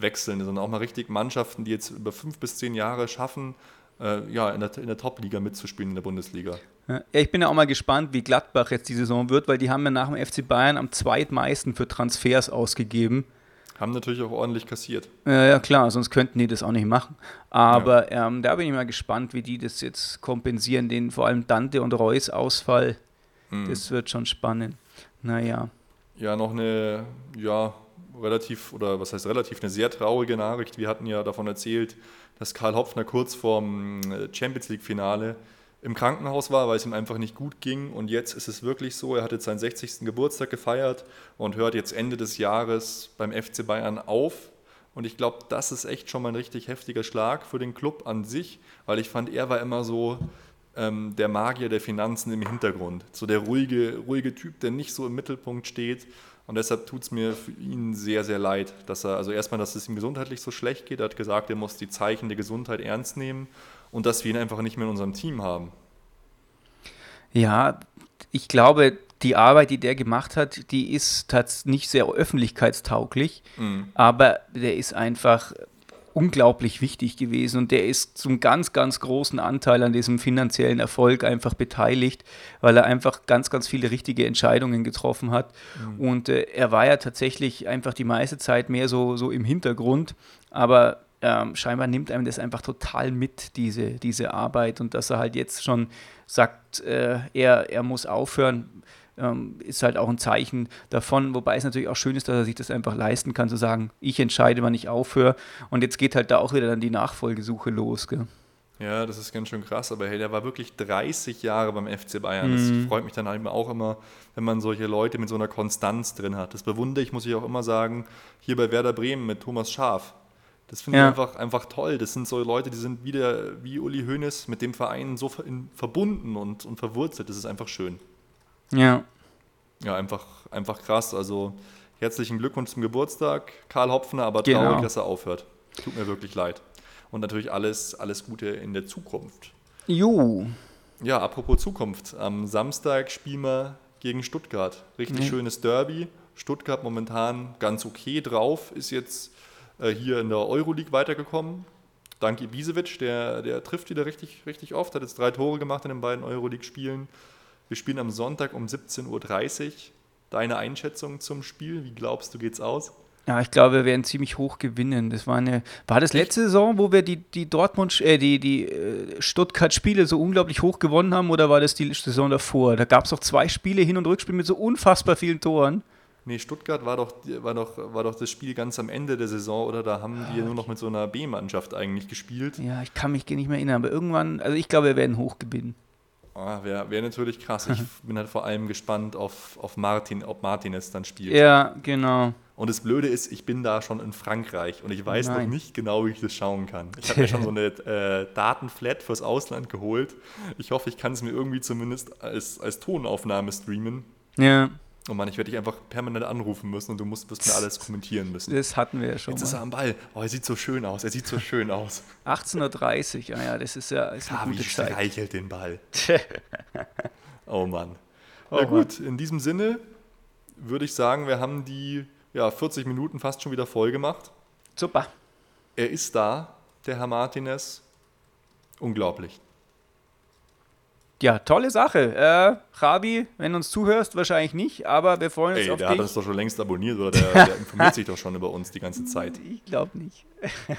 wechseln, sondern auch mal richtig Mannschaften, die jetzt über fünf bis zehn Jahre schaffen, äh, ja, in der, in der Top-Liga mitzuspielen in der Bundesliga. Ja, ich bin ja auch mal gespannt, wie Gladbach jetzt die Saison wird, weil die haben ja nach dem FC Bayern am zweitmeisten für Transfers ausgegeben. Haben natürlich auch ordentlich kassiert. Ja, ja klar, sonst könnten die das auch nicht machen. Aber ja. ähm, da bin ich mal gespannt, wie die das jetzt kompensieren, den vor allem Dante und Reus Ausfall. Hm. Das wird schon spannend. Naja. Ja, noch eine, ja, relativ, oder was heißt relativ, eine sehr traurige Nachricht. Wir hatten ja davon erzählt, dass Karl Hopfner kurz vorm äh, Champions League-Finale im Krankenhaus war, weil es ihm einfach nicht gut ging. Und jetzt ist es wirklich so, er hat jetzt seinen 60. Geburtstag gefeiert und hört jetzt Ende des Jahres beim FC Bayern auf. Und ich glaube, das ist echt schon mal ein richtig heftiger Schlag für den Club an sich, weil ich fand, er war immer so ähm, der Magier der Finanzen im Hintergrund. So der ruhige, ruhige Typ, der nicht so im Mittelpunkt steht und deshalb tut es mir für ihn sehr, sehr leid, dass er, also erstmal, dass es ihm gesundheitlich so schlecht geht. Er hat gesagt, er muss die Zeichen der Gesundheit ernst nehmen und dass wir ihn einfach nicht mehr in unserem Team haben. Ja, ich glaube, die Arbeit, die der gemacht hat, die ist nicht sehr öffentlichkeitstauglich, mhm. aber der ist einfach unglaublich wichtig gewesen und der ist zum ganz, ganz großen Anteil an diesem finanziellen Erfolg einfach beteiligt, weil er einfach ganz, ganz viele richtige Entscheidungen getroffen hat. Mhm. Und äh, er war ja tatsächlich einfach die meiste Zeit mehr so, so im Hintergrund, aber ähm, scheinbar nimmt einem das einfach total mit, diese, diese Arbeit und dass er halt jetzt schon sagt, äh, er, er muss aufhören, ähm, ist halt auch ein Zeichen davon, wobei es natürlich auch schön ist, dass er sich das einfach leisten kann, zu sagen, ich entscheide, wann ich aufhöre. Und jetzt geht halt da auch wieder dann die Nachfolgesuche los. Gell? Ja, das ist ganz schön krass, aber hey, der war wirklich 30 Jahre beim FC Bayern. Das mhm. freut mich dann halt auch immer, wenn man solche Leute mit so einer Konstanz drin hat. Das bewundere ich, muss ich auch immer sagen, hier bei Werder Bremen mit Thomas Schaf. Das finde ja. ich einfach, einfach toll. Das sind so Leute, die sind wieder wie Uli Hoeneß mit dem Verein so verbunden und, und verwurzelt. Das ist einfach schön. Ja. Ja, einfach, einfach krass. Also herzlichen Glückwunsch zum Geburtstag, Karl Hopfner, aber traurig, genau. dass er aufhört. Tut mir wirklich leid. Und natürlich alles, alles Gute in der Zukunft. Jo. Ja, apropos Zukunft. Am Samstag spielen wir gegen Stuttgart. Richtig mhm. schönes Derby. Stuttgart momentan ganz okay drauf, ist jetzt äh, hier in der Euroleague weitergekommen. Dank Ibisevic, der, der trifft wieder richtig, richtig oft, hat jetzt drei Tore gemacht in den beiden Euroleague-Spielen. Wir spielen am Sonntag um 17.30 Uhr. Deine Einschätzung zum Spiel, wie glaubst du, geht's aus? Ja, ich glaube, wir werden ziemlich hoch gewinnen. Das war eine, war das letzte Saison, wo wir die, die Dortmund, äh, die, die äh, Stuttgart-Spiele so unglaublich hoch gewonnen haben, oder war das die Saison davor? Da gab es doch zwei Spiele, Hin- und Rückspiel mit so unfassbar vielen Toren. Nee, Stuttgart war doch, war, doch, war doch das Spiel ganz am Ende der Saison, oder? Da haben ja nur noch mit so einer B-Mannschaft eigentlich gespielt. Ja, ich kann mich nicht mehr erinnern, aber irgendwann, also ich glaube, wir werden hoch gewinnen. Ah, Wäre wär natürlich krass. Ich bin halt vor allem gespannt auf, auf Martin, ob Martinez dann spielt. Ja, genau. Und das Blöde ist, ich bin da schon in Frankreich und ich weiß Nein. noch nicht genau, wie ich das schauen kann. Ich habe mir schon so eine äh, Datenflat fürs Ausland geholt. Ich hoffe, ich kann es mir irgendwie zumindest als, als Tonaufnahme streamen. Ja. Oh Mann, ich werde dich einfach permanent anrufen müssen und du musst, wirst mir alles kommentieren müssen. Das hatten wir ja schon. Jetzt mal. ist er am Ball. Oh, er sieht so schön aus. Er sieht so schön aus. 18.30 Uhr, ja, ja, das ist ja ist eine ah, gute Zeit. streichelt den Ball. oh Mann. Oh ja gut, in diesem Sinne würde ich sagen, wir haben die ja, 40 Minuten fast schon wieder voll gemacht. Super. Er ist da. der Herr Martinez. Unglaublich. Ja, tolle Sache. Äh, Rabi, wenn du uns zuhörst, wahrscheinlich nicht, aber wir freuen uns Ey, auf der dich. hat uns doch schon längst abonniert oder der, der informiert sich doch schon über uns die ganze Zeit. Ich glaube nicht. Äh,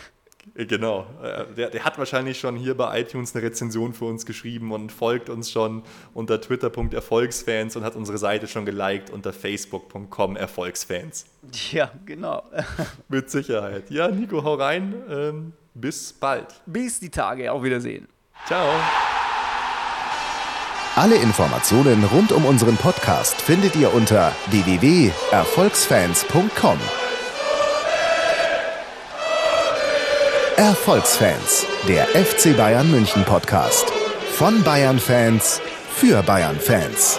Genau. Äh, Der, der hat wahrscheinlich schon hier bei iTunes eine Rezension für uns geschrieben und folgt uns schon unter twitter.erfolgsfans und hat unsere Seite schon geliked unter facebook.com Erfolgsfans. Ja, genau. Mit Sicherheit. Ja, Nico, hau rein. Ähm, bis bald. Bis die Tage. Auf Wiedersehen. Ciao. Alle Informationen rund um unseren Podcast findet ihr unter www.erfolgsfans.com. Erfolgsfans, der FC Bayern München Podcast. Von Bayern Fans für Bayern Fans.